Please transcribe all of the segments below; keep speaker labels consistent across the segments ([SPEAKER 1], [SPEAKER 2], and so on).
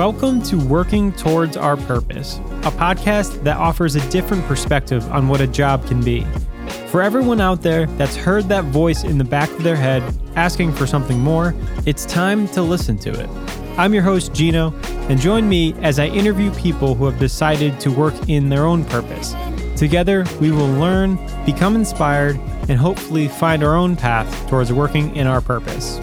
[SPEAKER 1] Welcome to Working Towards Our Purpose, a podcast that offers a different perspective on what a job can be. For everyone out there that's heard that voice in the back of their head asking for something more, it's time to listen to it. I'm your host, Gino, and join me as I interview people who have decided to work in their own purpose. Together, we will learn, become inspired, and hopefully find our own path towards working in our purpose.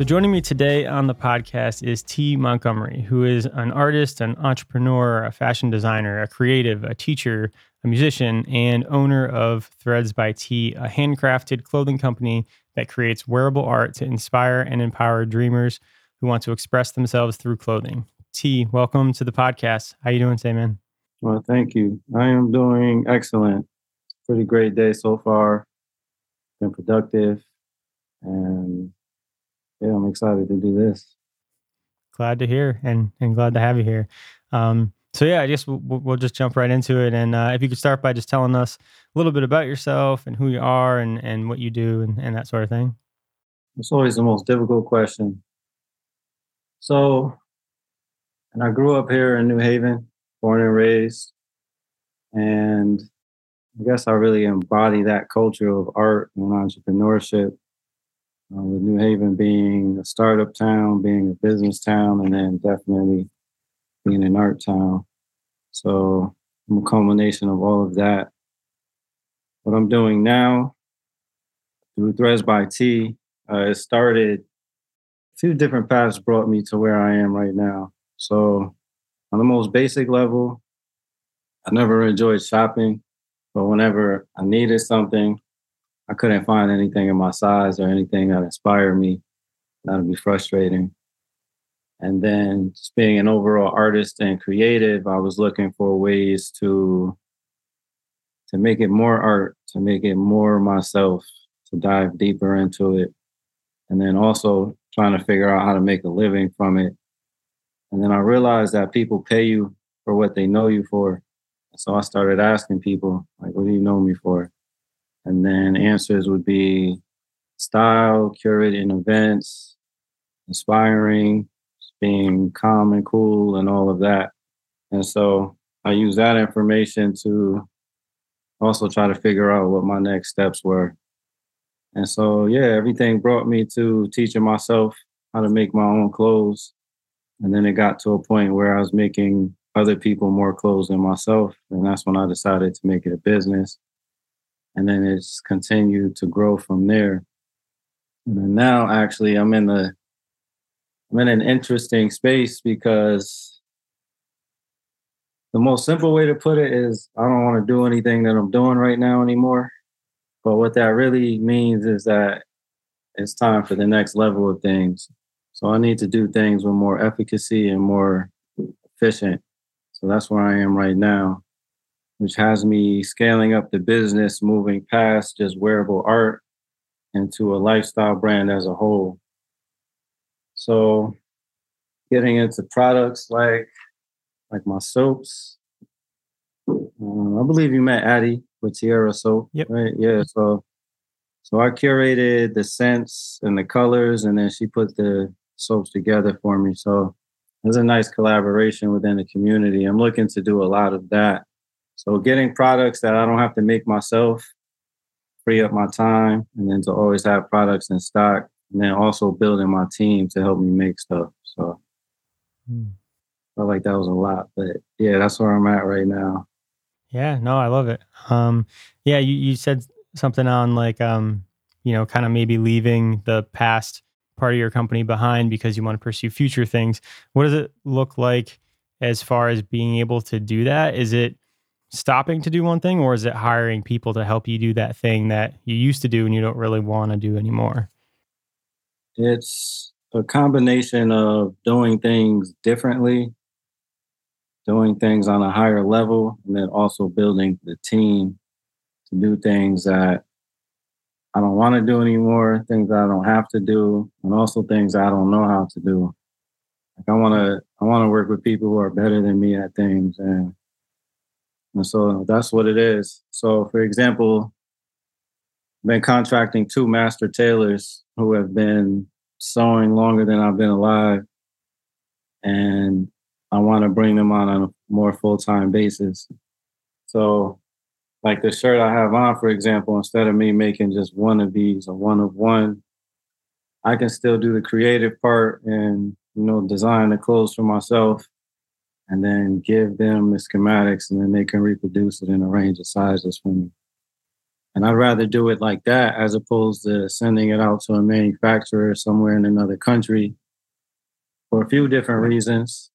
[SPEAKER 1] So, joining me today on the podcast is Tea Montgomery, who is an artist, an entrepreneur, a fashion designer, a creative, a teacher, a musician, and owner of Threads by Tea, a handcrafted clothing company that creates wearable art to inspire and empower dreamers who want to express themselves through clothing. Tea, welcome to the podcast. How are you doing today, man?
[SPEAKER 2] Well, thank you. I am doing excellent. Pretty great day so far. Been productive and yeah, I'm excited to do this.
[SPEAKER 1] Glad to hear, and and glad to have you here. Um, so yeah, I guess we'll, we'll just jump right into it. And uh, if you could start by just telling us a little bit about yourself and who you are and and what you do and, and that sort of thing.
[SPEAKER 2] It's always the most difficult question. So, and I grew up here in New Haven, born and raised, and I guess I really embody that culture of art and entrepreneurship uh, with New Haven being a startup town, being a business town, and then definitely being an art town. So I'm a culmination of all of that. What I'm doing now through Threads by Tea, uh, it started a few different paths brought me to where I am right now. So on the most basic level, I never enjoyed shopping, but whenever I needed something, I couldn't find anything in my size or anything that inspired me. That would be frustrating. And then just being an overall artist and creative, I was looking for ways to to make it more art, to make it more myself, to dive deeper into it. And then also trying to figure out how to make a living from it. And then I realized that people pay you for what they know you for. So I started asking people, like, what do you know me for? And then answers would be style, curating events, inspiring, being calm and cool, and all of that. And so I use that information to also try to figure out what my next steps were. And so, yeah, everything brought me to teaching myself how to make my own clothes. And then it got to a point where I was making other people more clothes than myself. And that's when I decided to make it a business and then it's continued to grow from there. And now, actually, I'm in the I'm in an interesting space because the most simple way to put it is I don't want to do anything that I'm doing right now anymore. But what that really means is that it's time for the next level of things. So I need to do things with more efficacy and more efficient. So that's where I am right now which has me scaling up the business, moving past just wearable art into a lifestyle brand as a whole. So getting into products like like my soaps. Uh, I believe you met Addie with Tierra Soap,
[SPEAKER 1] yep.
[SPEAKER 2] right? Yeah. So so I curated the scents and the colors, and then she put the soaps together for me. So there's a nice collaboration within the community. I'm looking to do a lot of that so getting products that I don't have to make myself, free up my time, and then to always have products in stock, and then also building my team to help me make stuff. So mm. I felt like that was a lot, but yeah, that's where I'm at right now.
[SPEAKER 1] Yeah, no, I love it. Um, yeah, you, you said something on like, um, you know, kind of maybe leaving the past part of your company behind because you want to pursue future things. What does it look like as far as being able to do that? Is it stopping to do one thing or is it hiring people to help you do that thing that you used to do and you don't really want to do anymore?
[SPEAKER 2] It's a combination of doing things differently doing things on a higher level and then also building the team to do things that i don't want to do anymore things i don't have to do and also things i don't know how to do. Like i want to i want to work with people who are better than me at things and and so that's what it is. So, for example, I've been contracting two master tailors who have been sewing longer than I've been alive. and I want to bring them on on a more full time basis. So, like the shirt I have on, for example, instead of me making just one of these or one of one, I can still do the creative part and you know design the clothes for myself, and then give them the schematics, and then they can reproduce it in a range of sizes for me. And I'd rather do it like that as opposed to sending it out to a manufacturer somewhere in another country for a few different reasons.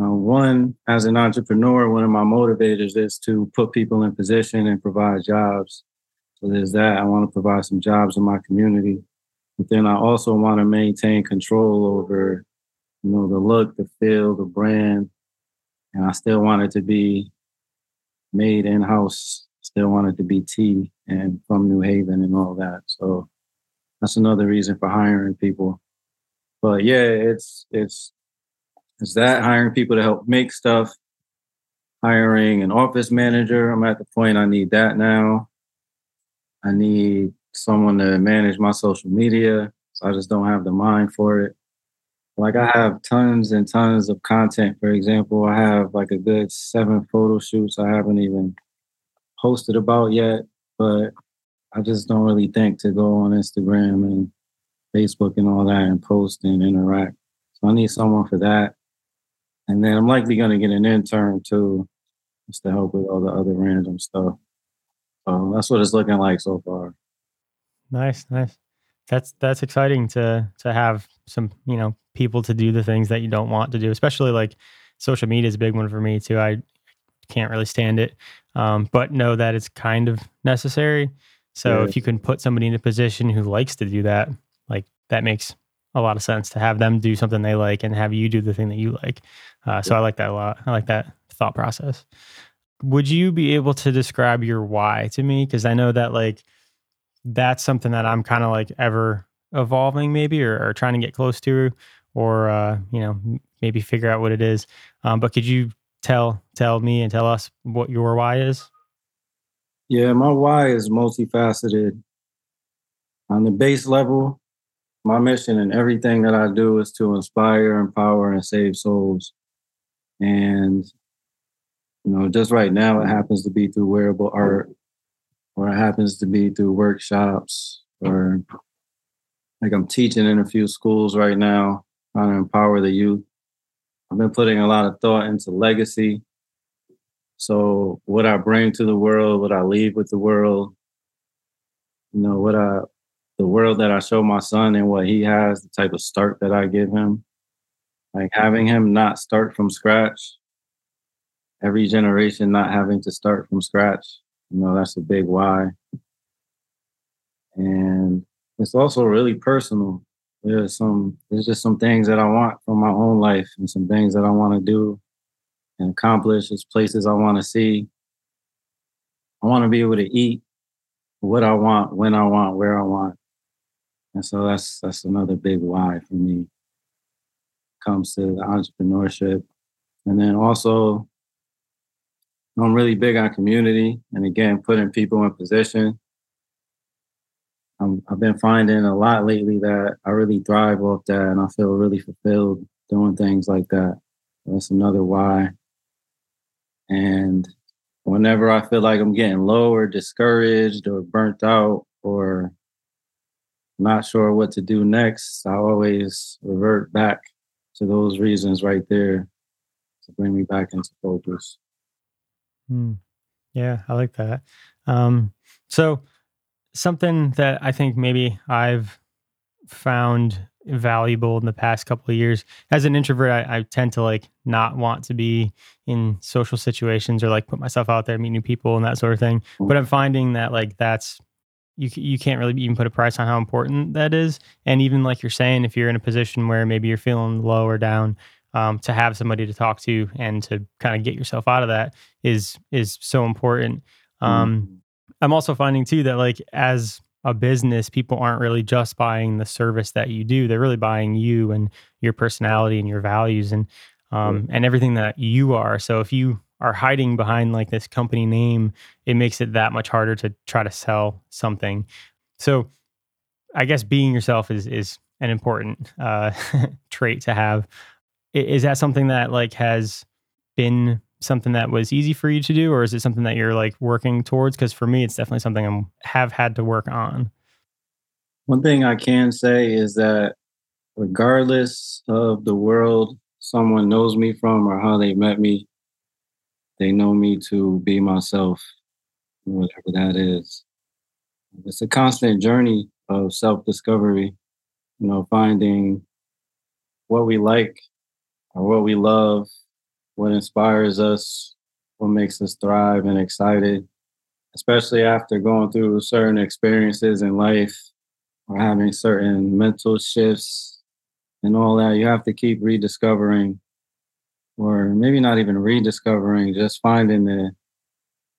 [SPEAKER 2] Uh, one, as an entrepreneur, one of my motivators is to put people in position and provide jobs. So there's that. I want to provide some jobs in my community. But then I also want to maintain control over, you know, the look, the feel, the brand. And I still want it to be made in house still wanted it to be Tea and from New Haven and all that. So that's another reason for hiring people. But yeah, it's it's it's that hiring people to help make stuff, hiring an office manager. I'm at the point I need that now. I need someone to manage my social media. So I just don't have the mind for it. Like I have tons and tons of content. For example, I have like a good seven photo shoots I haven't even posted about yet, but I just don't really think to go on Instagram and Facebook and all that and post and interact. So I need someone for that. And then I'm likely going to get an intern too, just to help with all the other random stuff. So that's what it's looking like so far.
[SPEAKER 1] Nice, nice. That's that's exciting to to have some you know people to do the things that you don't want to do, especially like social media is a big one for me too. I can't really stand it, um, but know that it's kind of necessary. So yeah. if you can put somebody in a position who likes to do that, like that makes a lot of sense to have them do something they like and have you do the thing that you like. Uh, so I like that a lot. I like that thought process. Would you be able to describe your why to me? Because I know that like that's something that I'm kind of like ever evolving, maybe, or, or, trying to get close to, or uh, you know, maybe figure out what it is. Um, but could you tell tell me and tell us what your why is?
[SPEAKER 2] Yeah, my why is multifaceted. On the base level, my mission and everything that I do is to inspire, empower, and save souls. And you know, just right now, it happens to be through wearable art, or it happens to be through workshops, or like I'm teaching in a few schools right now, trying to empower the youth. I've been putting a lot of thought into legacy. So what I bring to the world, what I leave with the world, you know, what I the world that I show my son and what he has, the type of start that I give him. Like having him not start from scratch, every generation not having to start from scratch. You know, that's a big why. And it's also really personal there's some there's just some things that I want from my own life and some things that I want to do and accomplish. There's places I want to see. I want to be able to eat what I want, when I want, where I want. And so that's that's another big why for me. Comes to entrepreneurship. And then also I'm really big on community and again putting people in position I'm, I've been finding a lot lately that I really thrive off that, and I feel really fulfilled doing things like that. That's another why. And whenever I feel like I'm getting low or discouraged or burnt out or not sure what to do next, I always revert back to those reasons right there to bring me back into focus.
[SPEAKER 1] Mm. Yeah, I like that. Um, so something that I think maybe I've found valuable in the past couple of years. As an introvert, I, I, tend to like not want to be in social situations or like put myself out there, meet new people and that sort of thing. But I'm finding that like that's you you can't really even put a price on how important that is. And even like you're saying, if you're in a position where maybe you're feeling low or down, um, to have somebody to talk to and to kind of get yourself out of that is is so important. Um, mm I'm also finding too that like as a business, people aren't really just buying the service that you do. They're really buying you and your personality and your values and um, and everything that you are. So if you are hiding behind like this company name, it makes it that much harder to try to sell something. So I guess being yourself is is an important uh, trait to have. is that something that like has been something that was easy for you to do or is it something that you're like working towards? Because for me it's definitely something i have had to work on.
[SPEAKER 2] One thing i can say is that regardless of the world someone knows me from or how they met me they know me to be myself whatever that is. It's a constant journey of self-discovery you know finding what we like or what we love what inspires us, what makes us thrive and excited, especially after going through certain experiences in life or having certain mental shifts and all that. You have to keep rediscovering, or maybe not even rediscovering, just finding the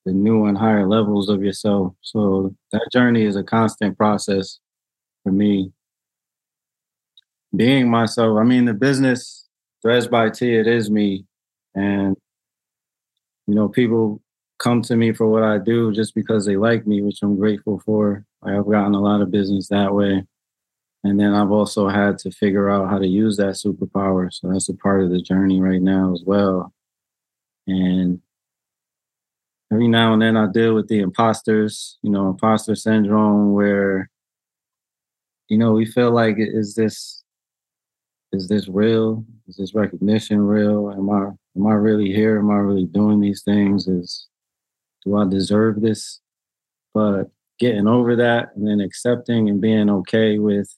[SPEAKER 2] the new and higher levels of yourself. So that journey is a constant process for me. Being myself, I mean, the business, Threads by Tea, it is me. And, you know, people come to me for what I do just because they like me, which I'm grateful for. I've gotten a lot of business that way. And then I've also had to figure out how to use that superpower. So that's a part of the journey right now as well. And every now and then I deal with the imposters, you know, imposter syndrome, where, you know, we feel like is this is this real? Is this recognition real? Am I am I really here? Am I really doing these things? Is do I deserve this? But getting over that and then accepting and being okay with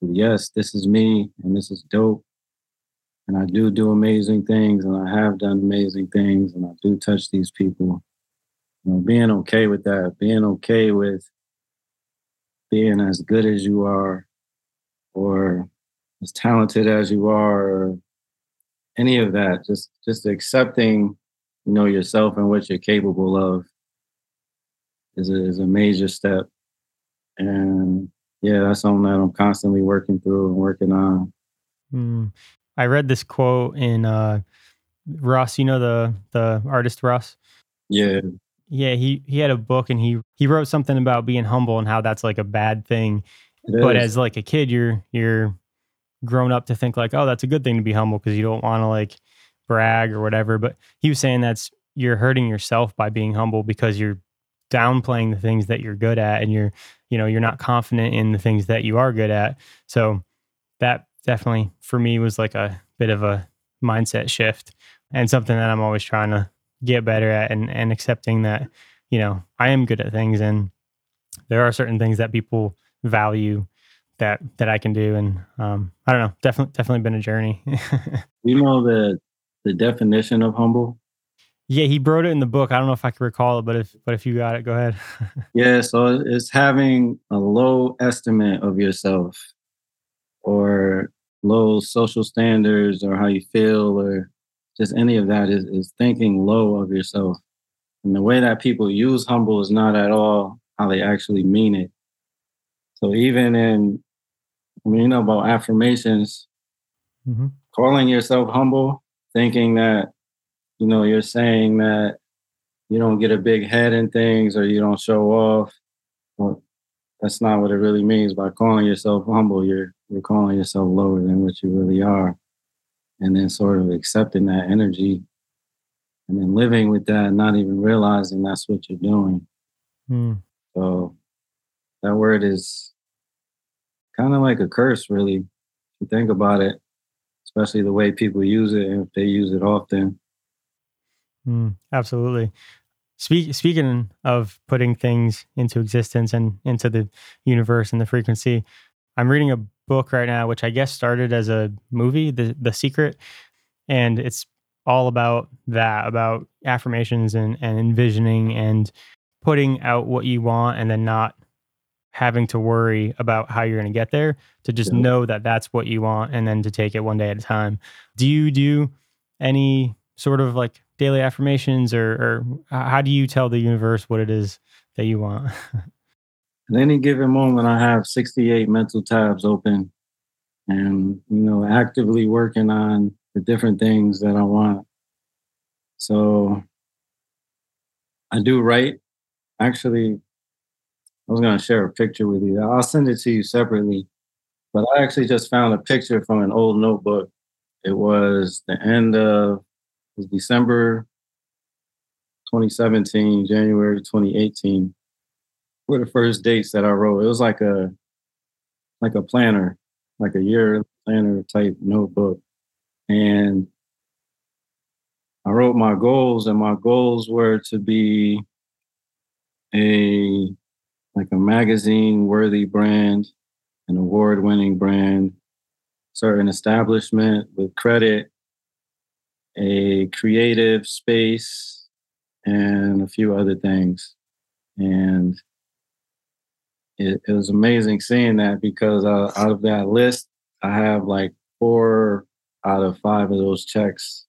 [SPEAKER 2] yes, this is me and this is dope. And I do do amazing things and I have done amazing things and I do touch these people. You know, being okay with that, being okay with being as good as you are or as talented as you are or any of that just just accepting you know yourself and what you're capable of is a, is a major step. And yeah that's something that i'm constantly working through and working on.
[SPEAKER 1] Mm. i read this quote in uh russ you know the the artist Russ?
[SPEAKER 2] Yeah.
[SPEAKER 1] Yeah he he had a book and he he wrote something about being humble and how that's like a bad thing. It but is. as like a kid you're you're grown up to think like, oh, that's a good thing to be humble because you don't want to like brag or whatever. But he was saying that's you're hurting yourself by being humble because you're downplaying the things that you're good at and you're, you know, you're not confident in the things that you are good at. So that definitely for me was like a bit of a mindset shift and something that I'm always trying to get better at and, and accepting that, you know, I am good at things and there are certain things that people value that that I can do. And um, I don't know, definitely definitely been a journey.
[SPEAKER 2] you know the the definition of humble?
[SPEAKER 1] Yeah, he wrote it in the book. I don't know if I can recall it, but if but if you got it, go ahead.
[SPEAKER 2] yeah, so it's having a low estimate of yourself or low social standards or how you feel or just any of that is, is thinking low of yourself. And the way that people use humble is not at all how they actually mean it. So even in you know about affirmations, mm-hmm. calling yourself humble, thinking that, you know, you're saying that you don't get a big head in things or you don't show off. Well, that's not what it really means. By calling yourself humble, you're you're calling yourself lower than what you really are. And then sort of accepting that energy and then living with that, not even realizing that's what you're doing. Mm. So that word is kind of like a curse, really. If you think about it, especially the way people use it and if they use it often.
[SPEAKER 1] Mm, absolutely. Speak, speaking of putting things into existence and into the universe and the frequency, I'm reading a book right now, which I guess started as a movie, The The Secret, and it's all about that, about affirmations and, and envisioning and putting out what you want and then not having to worry about how you're going to get there to just yeah. know that that's what you want and then to take it one day at a time. Do you do any sort of like daily affirmations or, or how do you tell the universe what it is that you want?
[SPEAKER 2] At any given moment i have 68 mental tabs open and you know actively working on the different things that i want. So i do write. Actually I was going to share a picture with you. I'll send it to you separately. But I actually just found a picture from an old notebook it was the end of was December 2017, January 2018 were the first dates that I wrote. It was like a like a planner, like a year planner type notebook. And I wrote my goals, and my goals were to be a like a magazine worthy brand, an award winning brand, certain establishment with credit, a creative space, and a few other things. And it, it was amazing seeing that because uh, out of that list, I have like four out of five of those checks,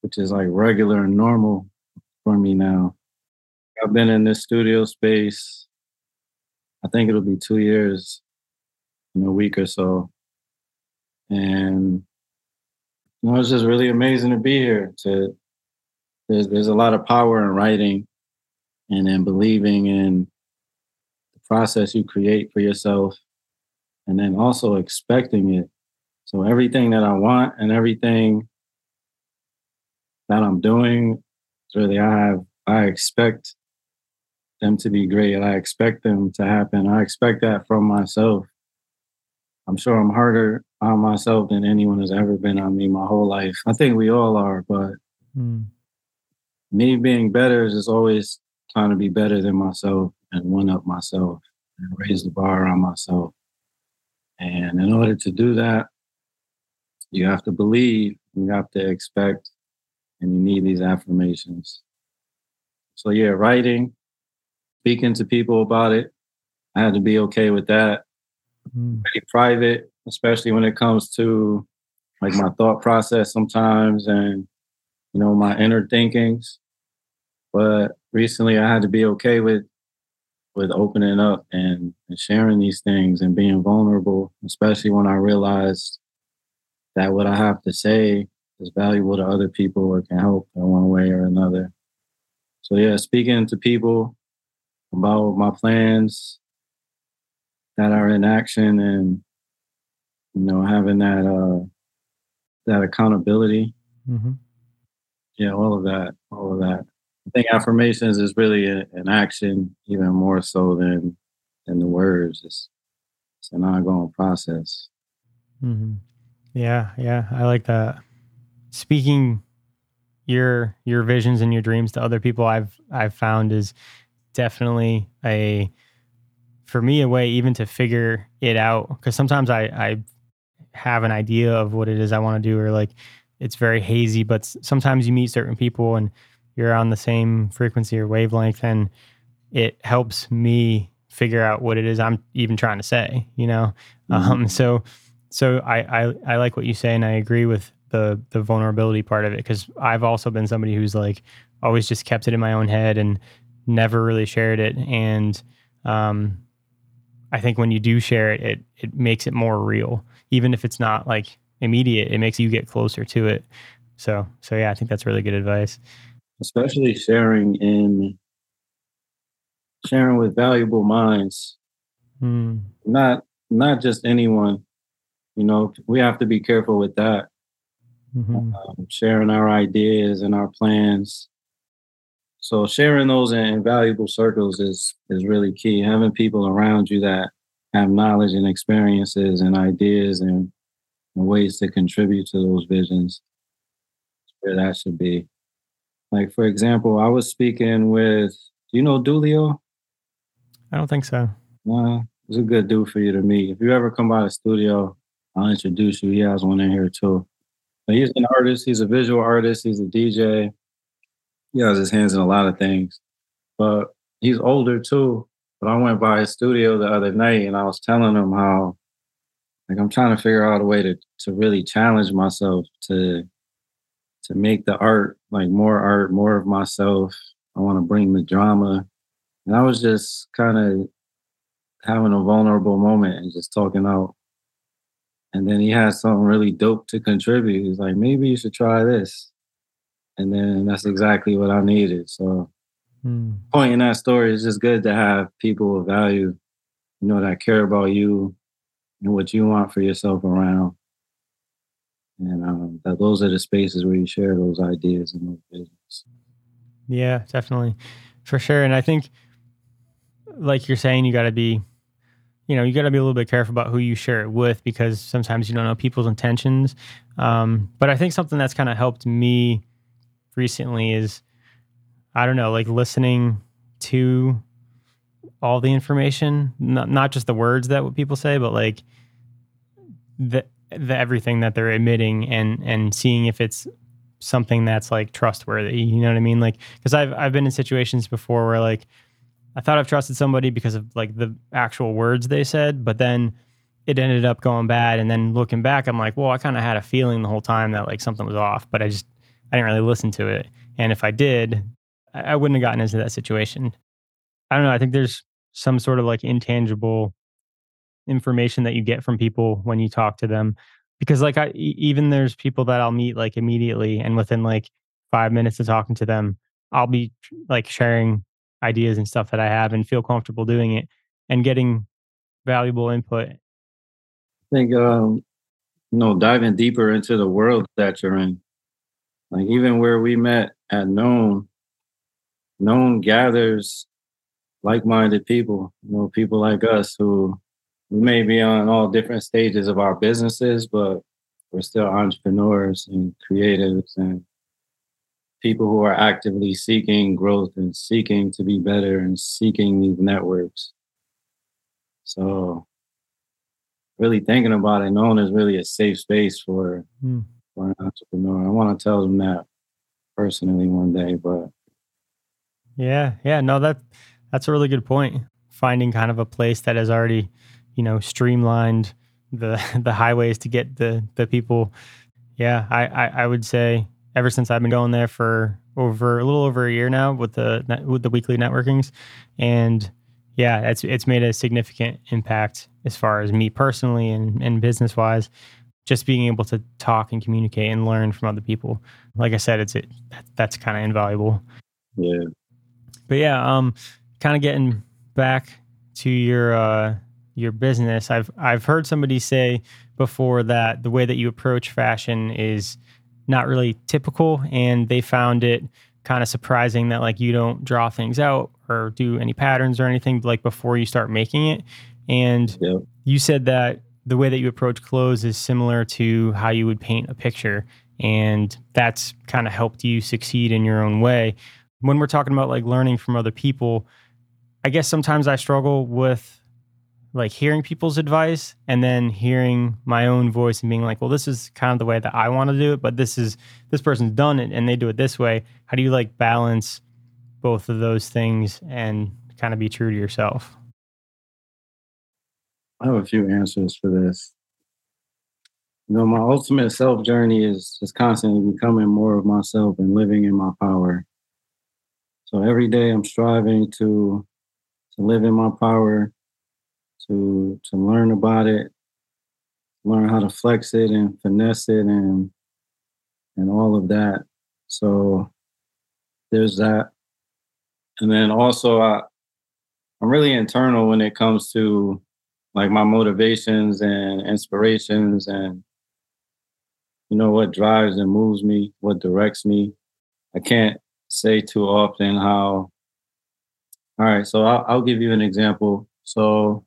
[SPEAKER 2] which is like regular and normal for me now. I've been in this studio space, I think it'll be two years in a week or so. And you know, it's just really amazing to be here. To there's there's a lot of power in writing and in believing in the process you create for yourself and then also expecting it. So everything that I want and everything that I'm doing, really I have I expect them to be great. I expect them to happen. I expect that from myself. I'm sure I'm harder on myself than anyone has ever been on me my whole life. I think we all are, but mm. me being better is just always trying to be better than myself and one up myself and raise the bar on myself. And in order to do that, you have to believe, you have to expect, and you need these affirmations. So, yeah, writing, speaking to people about it, I had to be okay with that. Mm. Pretty private, especially when it comes to like my thought process sometimes and, you know, my inner thinkings. But recently I had to be okay with with opening up and, and sharing these things and being vulnerable, especially when I realized that what I have to say is valuable to other people or can help in one way or another. So yeah, speaking to people about my plans that are in action and you know having that uh that accountability. Mm-hmm. Yeah, all of that, all of that. I think affirmations is really a, an action, even more so than than the words. It's it's an ongoing process.
[SPEAKER 1] Mm-hmm. Yeah, yeah, I like that. Speaking your your visions and your dreams to other people, I've I've found is definitely a for me a way even to figure it out because sometimes I I have an idea of what it is I want to do or like it's very hazy, but sometimes you meet certain people and you're on the same frequency or wavelength and it helps me figure out what it is I'm even trying to say, you know? Mm-hmm. Um, so, so I, I, I like what you say and I agree with the, the vulnerability part of it. Cause I've also been somebody who's like always just kept it in my own head and never really shared it. And, um, I think when you do share it, it, it makes it more real, even if it's not like immediate, it makes you get closer to it. So, so yeah, I think that's really good advice
[SPEAKER 2] especially sharing in sharing with valuable minds mm. not not just anyone you know we have to be careful with that mm-hmm. um, sharing our ideas and our plans so sharing those in valuable circles is is really key having people around you that have knowledge and experiences and ideas and, and ways to contribute to those visions where that should be like for example, I was speaking with you know Dulio?
[SPEAKER 1] I don't think so.
[SPEAKER 2] Nah, he's a good dude for you to meet. If you ever come by the studio, I'll introduce you. He has one in here too. But he's an artist, he's a visual artist, he's a DJ. He has his hands in a lot of things. But he's older too. But I went by his studio the other night and I was telling him how like I'm trying to figure out a way to to really challenge myself to to make the art like more art, more of myself. I want to bring the drama. And I was just kind of having a vulnerable moment and just talking out. And then he had something really dope to contribute. He's like, maybe you should try this. And then that's exactly what I needed. So mm. point in that story is just good to have people of value, you know, that care about you and what you want for yourself around. and um, that those are the spaces where you share those ideas and those visions.
[SPEAKER 1] Yeah, definitely, for sure. And I think, like you're saying, you got to be, you know, you got to be a little bit careful about who you share it with because sometimes you don't know people's intentions. Um, but I think something that's kind of helped me recently is, I don't know, like listening to all the information, not not just the words that what people say, but like the the everything that they're emitting and and seeing if it's something that's like trustworthy. You know what I mean? Like because I've I've been in situations before where like I thought I've trusted somebody because of like the actual words they said, but then it ended up going bad. And then looking back, I'm like, well, I kind of had a feeling the whole time that like something was off, but I just I didn't really listen to it. And if I did, I, wouldn't have gotten into that situation. I don't know. I think there's some sort of like intangible information that you get from people when you talk to them because like I even there's people that I'll meet like immediately and within like 5 minutes of talking to them I'll be like sharing ideas and stuff that I have and feel comfortable doing it and getting valuable input. I
[SPEAKER 2] think um you know diving deeper into the world that you're in like even where we met at known known gathers like-minded people you know people like us who we may be on all different stages of our businesses, but we're still entrepreneurs and creatives and people who are actively seeking growth and seeking to be better and seeking these networks. So really thinking about it, known as really a safe space for, mm. For an entrepreneur. I want to tell them that personally one day, but
[SPEAKER 1] yeah, yeah, no, that that's a really good point. Finding kind of a place that has already you know streamlined the the highways to get the the people. Yeah, I, I, I would say ever since I've been going there for over a little over a year now with the with the weekly networkings, and yeah, it's it's made a significant impact as far as me personally and, and business wise. Just being able to talk and communicate and learn from other people. Like I said, it's it that's kind of invaluable.
[SPEAKER 2] Yeah.
[SPEAKER 1] But yeah, um, kind of getting back to your uh your business. I've I've heard somebody say before that the way that you approach fashion is not really typical and they found it kind of surprising that like you don't draw things out or do any patterns or anything like before you start making it. And yep. you said that the way that you approach clothes is similar to how you would paint a picture and that's kind of helped you succeed in your own way. When we're talking about like learning from other people, I guess sometimes I struggle with like hearing people's advice and then hearing my own voice and being like, well, this is kind of the way that I want to do it, but this is this person's done it and they do it this way. How do you like balance both of those things and kind of be true to yourself?
[SPEAKER 2] I have a few answers for this. You know, my ultimate self journey is just constantly becoming more of myself and living in my power. So every day I'm striving to to live in my power, to to learn about it, learn how to flex it and finesse it and and all of that. So there's that. And then also I I'm really internal when it comes to like my motivations and inspirations and you know what drives and moves me, what directs me. I can't say too often how all right, so I'll, I'll give you an example. So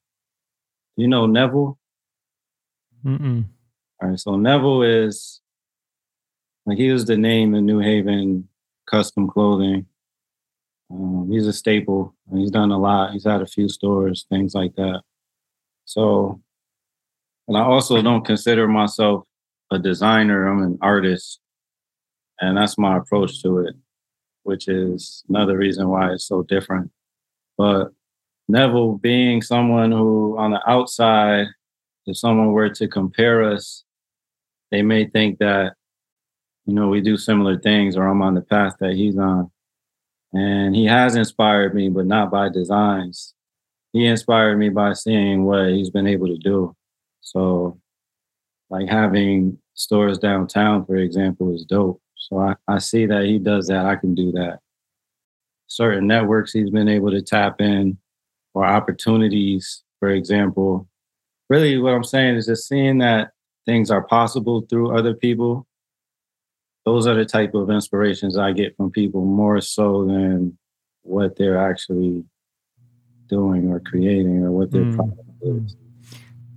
[SPEAKER 2] you know Neville? Mm-mm. All right, so Neville is like he was the name in New Haven custom clothing. Um, he's a staple. He's done a lot. He's had a few stores, things like that. So, and I also don't consider myself a designer. I'm an artist, and that's my approach to it, which is another reason why it's so different. But Neville being someone who, on the outside, if someone were to compare us, they may think that, you know, we do similar things or I'm on the path that he's on. And he has inspired me, but not by designs. He inspired me by seeing what he's been able to do. So, like having stores downtown, for example, is dope. So I, I see that he does that. I can do that. Certain networks he's been able to tap in or opportunities, for example. Really, what I'm saying is just seeing that things are possible through other people. Those are the type of inspirations I get from people more so than what they're actually doing or creating or what their mm. product is.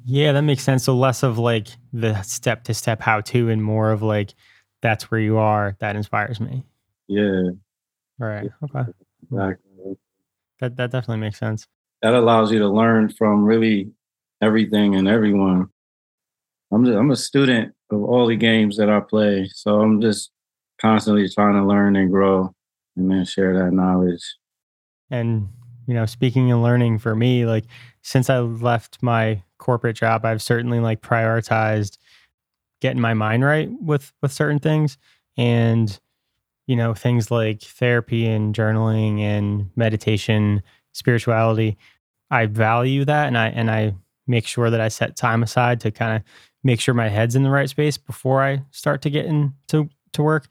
[SPEAKER 1] Yeah, that makes sense. So less of like the step to step how to and more of like that's where you are. That inspires me.
[SPEAKER 2] Yeah.
[SPEAKER 1] Right. Okay. Exactly. That that definitely makes sense.
[SPEAKER 2] That allows you to learn from really everything and everyone. I'm just, I'm a student of all the games that I play, so I'm just constantly trying to learn and grow, and then share that knowledge.
[SPEAKER 1] And you know, speaking and learning for me, like since I left my corporate job, I've certainly like prioritized getting my mind right with with certain things. And you know things like therapy and journaling and meditation spirituality i value that. And i and i make sure that i set time aside to kind of make sure my head's in the right space before i start to get into to work.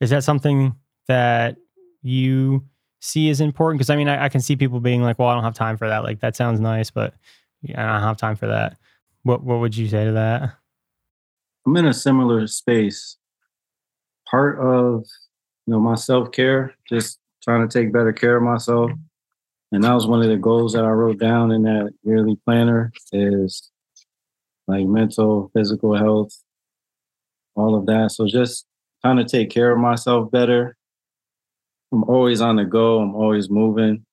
[SPEAKER 1] Is that something that you see is important because i mean I, I, can see people being like well i don't have time for that like that sounds nice but yeah, i don't have time for that what what would you say to that
[SPEAKER 2] i'm in a similar space part of you know, my self care, just trying to take better care of myself. And that was one of the goals that I wrote down in that yearly planner is like mental, physical health, all of that. So just trying to take care of myself better. I'm always on the go, I'm always moving,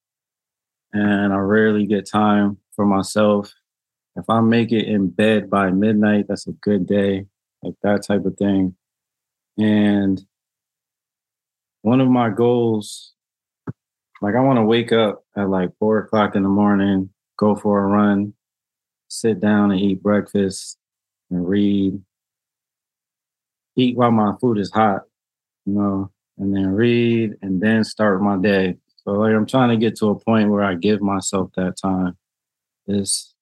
[SPEAKER 2] and I rarely get time for myself. If I make it in bed by midnight, that's a good day, like that type of thing. And one of my goals, like I want to wake up at like four o'clock in the morning, go for a run, sit down and eat breakfast and read. Eat while my food is hot, you know, and then read and then start my day. So like I'm trying to get to a point where I give myself that time. It's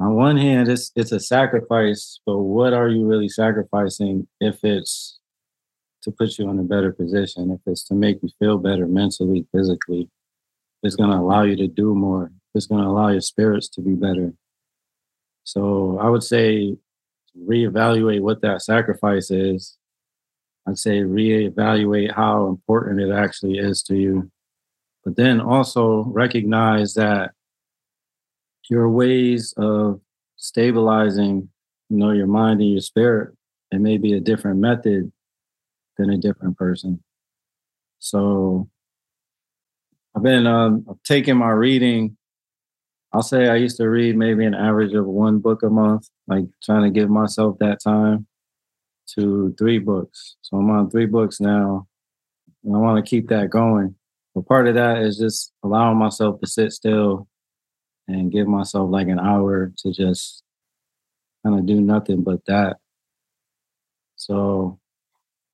[SPEAKER 2] on one hand, it's it's a sacrifice, but what are you really sacrificing if it's to put you in a better position, if it's to make you feel better mentally, physically, it's going to allow you to do more. It's going to allow your spirits to be better. So I would say reevaluate what that sacrifice is. I'd say reevaluate how important it actually is to you. But then also recognize that your ways of stabilizing, you know, your mind and your spirit, it may be a different method than a different person. So I've been um, taking my reading. I'll say I used to read maybe an average of one book a month, like trying to give myself that time to three books. So I'm on three books now, and I want to keep that going. But part of that is just allowing myself to sit still and give myself like an hour to just kind of do nothing but that. So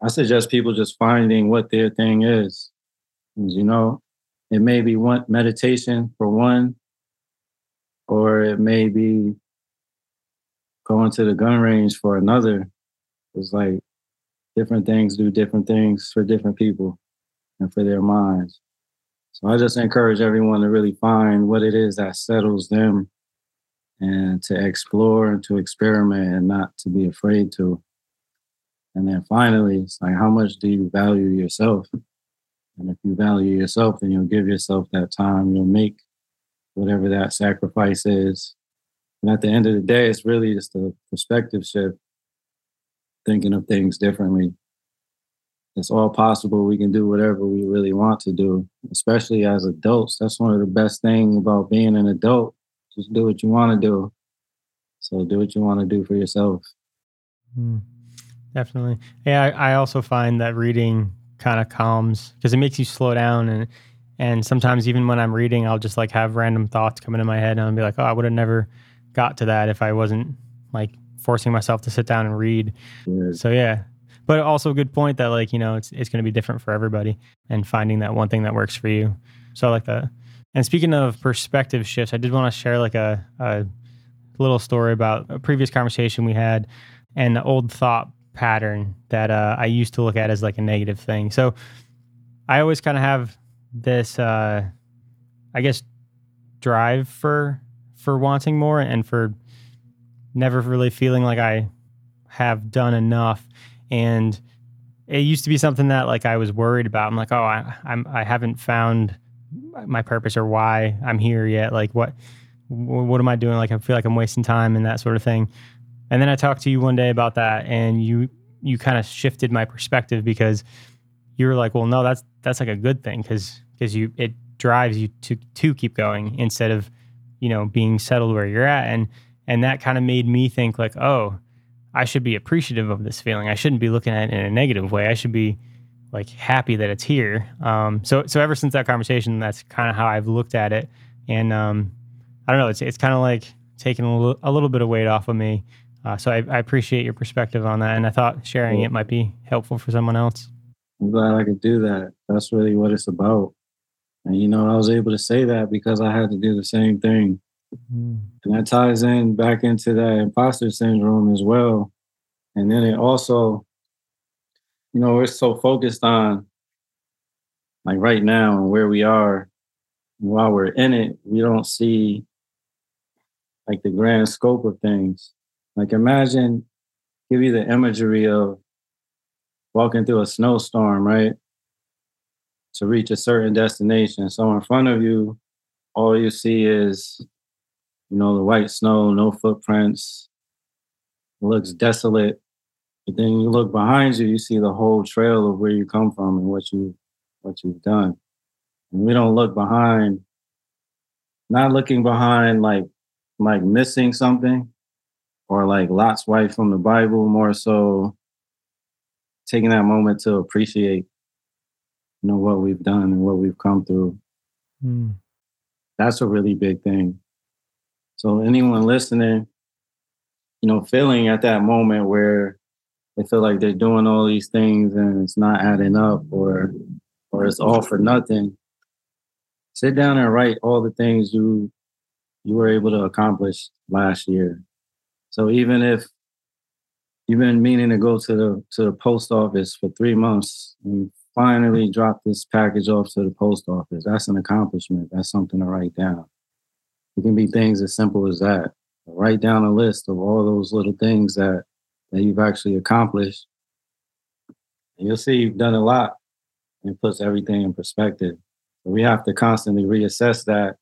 [SPEAKER 2] I suggest people just finding what their thing is. You know, it may be one meditation for one, or it may be going to the gun range for another. It's like different things do different things for different people and for their minds. So I just encourage everyone to really find what it is that settles them and to explore and to experiment and not to be afraid to. And then finally, it's like, how much do you value yourself? And if you value yourself, then you'll give yourself that time. You'll make whatever that sacrifice is. And at the end of the day, it's really just a perspective shift, thinking of things differently. It's all possible. We can do whatever we really want to do, especially as adults. That's one of the best things about being an adult. Just do what you want to do. So do what you want to do for yourself.
[SPEAKER 1] Mm. Definitely. Yeah, I, I also find that reading kind of calms because it makes you slow down and and sometimes even when I'm reading, I'll just like have random thoughts come into my head and I'll be like, oh, I would have never got to that if I wasn't like forcing myself to sit down and read. So yeah. But also a good point that like, you know, it's it's gonna be different for everybody and finding that one thing that works for you. So I like that. And speaking of perspective shifts, I did want to share like a, a little story about a previous conversation we had and the old thought pattern that uh, I used to look at as like a negative thing. So I always kind of have this, uh, I guess, drive for for wanting more and for never really feeling like I have done enough. And it used to be something that like I was worried about. I'm like, oh, I, I'm I haven't found my purpose or why I'm here yet. Like what what am I doing? Like I feel like I'm wasting time and that sort of thing. And then I talked to you one day about that, and you you kind of shifted my perspective because you were like, well, no, that's that's like a good thing because because you it drives you to to keep going instead of you know being settled where you're at and and that kind of made me think like, oh, I should be appreciative of this feeling. I shouldn't be looking at it in a negative way. I should be like happy that it's here. Um, so so ever since that conversation, that's kind of how I've looked at it. And um, I don't know, it's it's kind of like taking a little, little bit of weight off of me. Uh, so I, I, appreciate your perspective on that, and I thought sharing it might be helpful for someone else.
[SPEAKER 2] I'm glad I could do that. That's really what it's about. And you know, I was able to say that because I had to do the same thing. Mm. And that ties in back into that imposter syndrome as well. And then it also, you know, we're so focused on like right now and where we are. While we're in it, we don't see like the grand scope of things. Like imagine, give you the imagery of walking through a snowstorm, right? To reach a certain destination. So in front of you, all you see is you know, the white snow, no footprints. Looks desolate. But then you look behind you, you see the whole trail of where you come from and what you what you've done. And we don't look behind, not looking behind like like missing something or like Lot's wife from the Bible, more so taking that moment to appreciate, you know, what we've done and what we've come through. Mm. That's a really big thing. So anyone listening, you know, feeling at that moment where they feel like they're doing all these things and it's not adding up or or it's all for nothing, sit down and write all the things you you were able to accomplish last year. So even if you've been meaning to go to the to the post office for three months and finally drop this package off to the post office, that's an accomplishment. That's something to write down. It can be things as simple as that. Write down a list of all those little things that that you've actually accomplished. And you'll see you've done a lot and it puts everything in perspective. So we have to constantly reassess that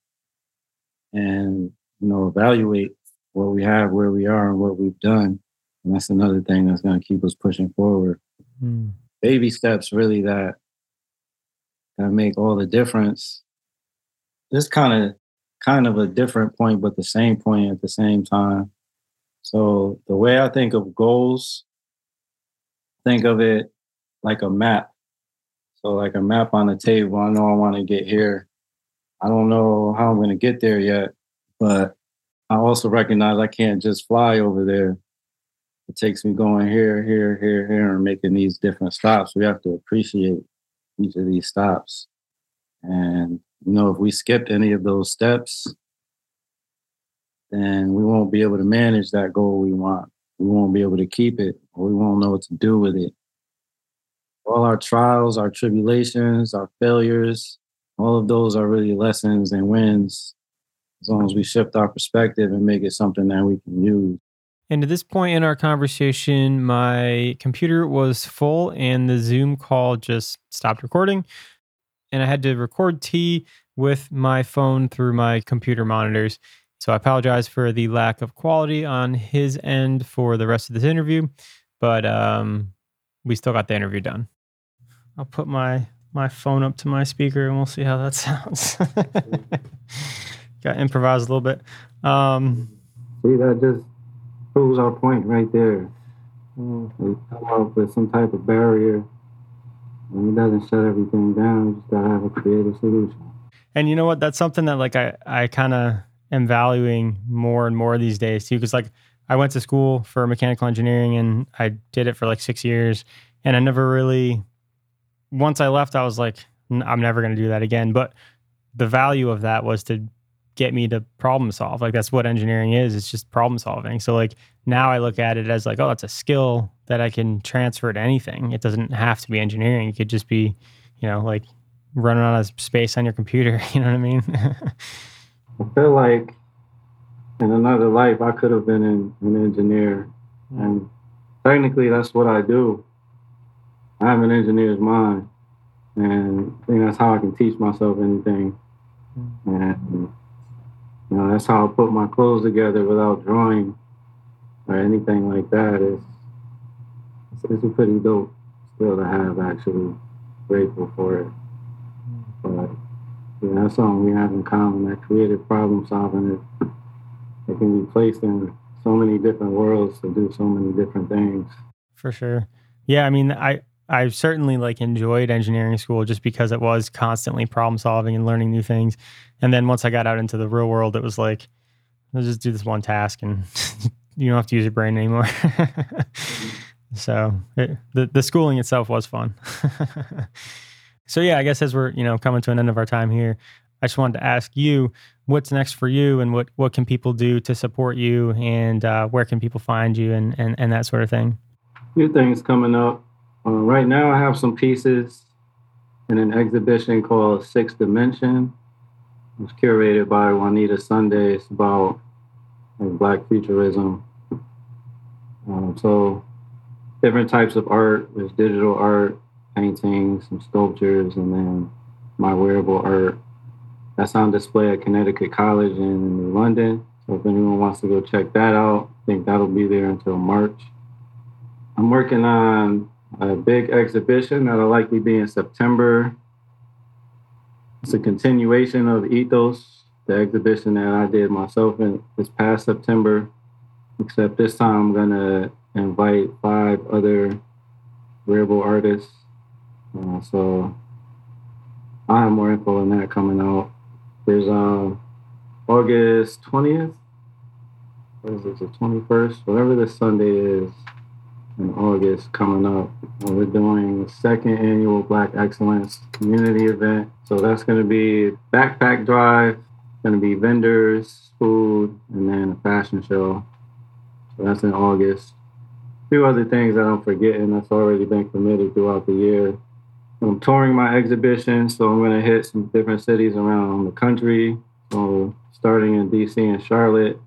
[SPEAKER 2] and you know evaluate what we have, where we are, and what we've done. And that's another thing that's going to keep us pushing forward. Mm. Baby steps really that that make all the difference. This kind of kind of a different point, but the same point at the same time. So the way I think of goals, think of it like a map. So like a map on the table. I know I want to get here. I don't know how I'm going to get there yet, but I also recognize I can't just fly over there. It takes me going here, here, here, here, and making these different stops. We have to appreciate each of these stops. And you know, if we skipped any of those steps, then we won't be able to manage that goal we want. We won't be able to keep it, or we won't know what to do with it. All our trials, our tribulations, our failures, all of those are really lessons and wins as long as we shift our perspective and make it something that we can use.
[SPEAKER 1] And at this point in our conversation, my computer was full and the Zoom call just stopped recording and I had to record Tea with my phone through my computer monitors. So I apologize for the lack of quality on his end for the rest of this interview, but um, we still got the interview done. I'll put my my phone up to my speaker and we'll see how that sounds. got improvised a little bit. Um,
[SPEAKER 2] see, that just proves our point right there. Mm. We come up with some type of barrier and it doesn't shut everything down. You just gotta have a creative solution.
[SPEAKER 1] And you know what? That's something that like I I kind of am valuing more and more these days too. Because like I went to school for mechanical engineering and I did it for like six years, and I never really. Once I left, I was like, I'm never going to do that again. But the value of that was to get me to problem solve. Like that's what engineering is. It's just problem solving. So like now I look at it as like, oh, that's a skill that I can transfer to anything. It doesn't have to be engineering. It could just be, you know, like running out of space on your computer. You know what I mean?
[SPEAKER 2] I feel like in another life I could have been an, an engineer and technically that's what I do. I have an engineer's mind, and I think that's how I can teach myself anything. And you know, that's how I put my clothes together without drawing or anything like that. It's it's, pretty dope still to have. Actually, grateful for it. But yeah, that's something we have in common. That creative problem solving it, it can be placed in so many different worlds to do so many different things.
[SPEAKER 1] For sure. Yeah, I mean, I I certainly like enjoyed engineering school just because it was constantly problem solving and learning new things. And then once I got out into the real world, it was like, let's just do this one task and you don't have to use your brain anymore. so it, the the schooling itself was fun. so yeah, I guess as we're you know coming to an end of our time here, I just wanted to ask you what's next for you and what what can people do to support you and uh, where can people find you and, and and that sort of thing.
[SPEAKER 2] New things coming up. Uh, right now, I have some pieces in an exhibition called Sixth Dimension. It's curated by Juanita Sunday. It's about like, Black futurism. Um, so, different types of art. There's digital art, paintings, some sculptures, and then my wearable art. That's on display at Connecticut College in New London. So, if anyone wants to go check that out, I think that'll be there until March. I'm working on a big exhibition that'll likely be in September. It's a continuation of Ethos, the exhibition that I did myself in this past September, except this time I'm gonna invite five other wearable artists. Uh, so I have more info on that coming out. There's um August 20th. What is it, the 21st? Whatever this Sunday is in August coming up. We're doing the second annual Black Excellence community event. So that's going to be backpack drive, going to be vendors, food, and then a fashion show. So that's in August. A few other things that I'm forgetting that's already been committed throughout the year. I'm touring my exhibition, so I'm going to hit some different cities around the country. So starting in DC and Charlotte,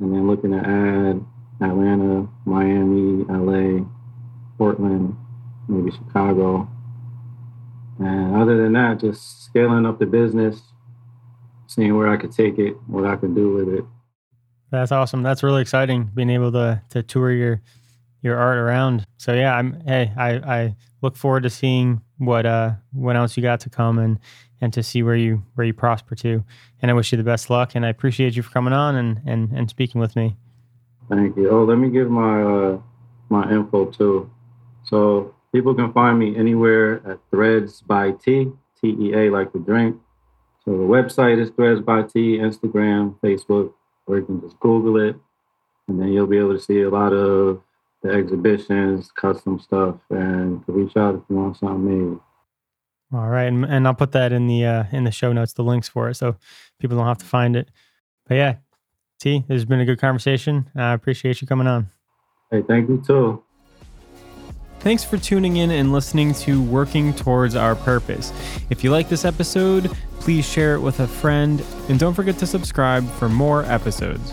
[SPEAKER 2] and then looking to add Atlanta, Miami, LA, Portland, maybe Chicago. And other than that, just scaling up the business, seeing where I could take it, what I could do with it.
[SPEAKER 1] That's awesome. That's really exciting being able to to tour your your art around. So yeah, I'm hey, I I look forward to seeing what uh what else you got to come and and to see where you where you prosper to. And I wish you the best luck and I appreciate you for coming on and and and speaking with me.
[SPEAKER 2] Thank you. Oh, let me give my uh, my info too. So people can find me anywhere at Threads by Tea, T E A like the drink. So the website is Threads by Tea, Instagram, Facebook, or you can just Google it, and then you'll be able to see a lot of the exhibitions, custom stuff, and reach out if you want something made.
[SPEAKER 1] All right, and, and I'll put that in the uh, in the show notes, the links for it, so people don't have to find it. But yeah, Tea, this has been a good conversation. I appreciate you coming on.
[SPEAKER 2] Hey, thank you too.
[SPEAKER 1] Thanks for tuning in and listening to Working Towards Our Purpose. If you like this episode, please share it with a friend and don't forget to subscribe for more episodes.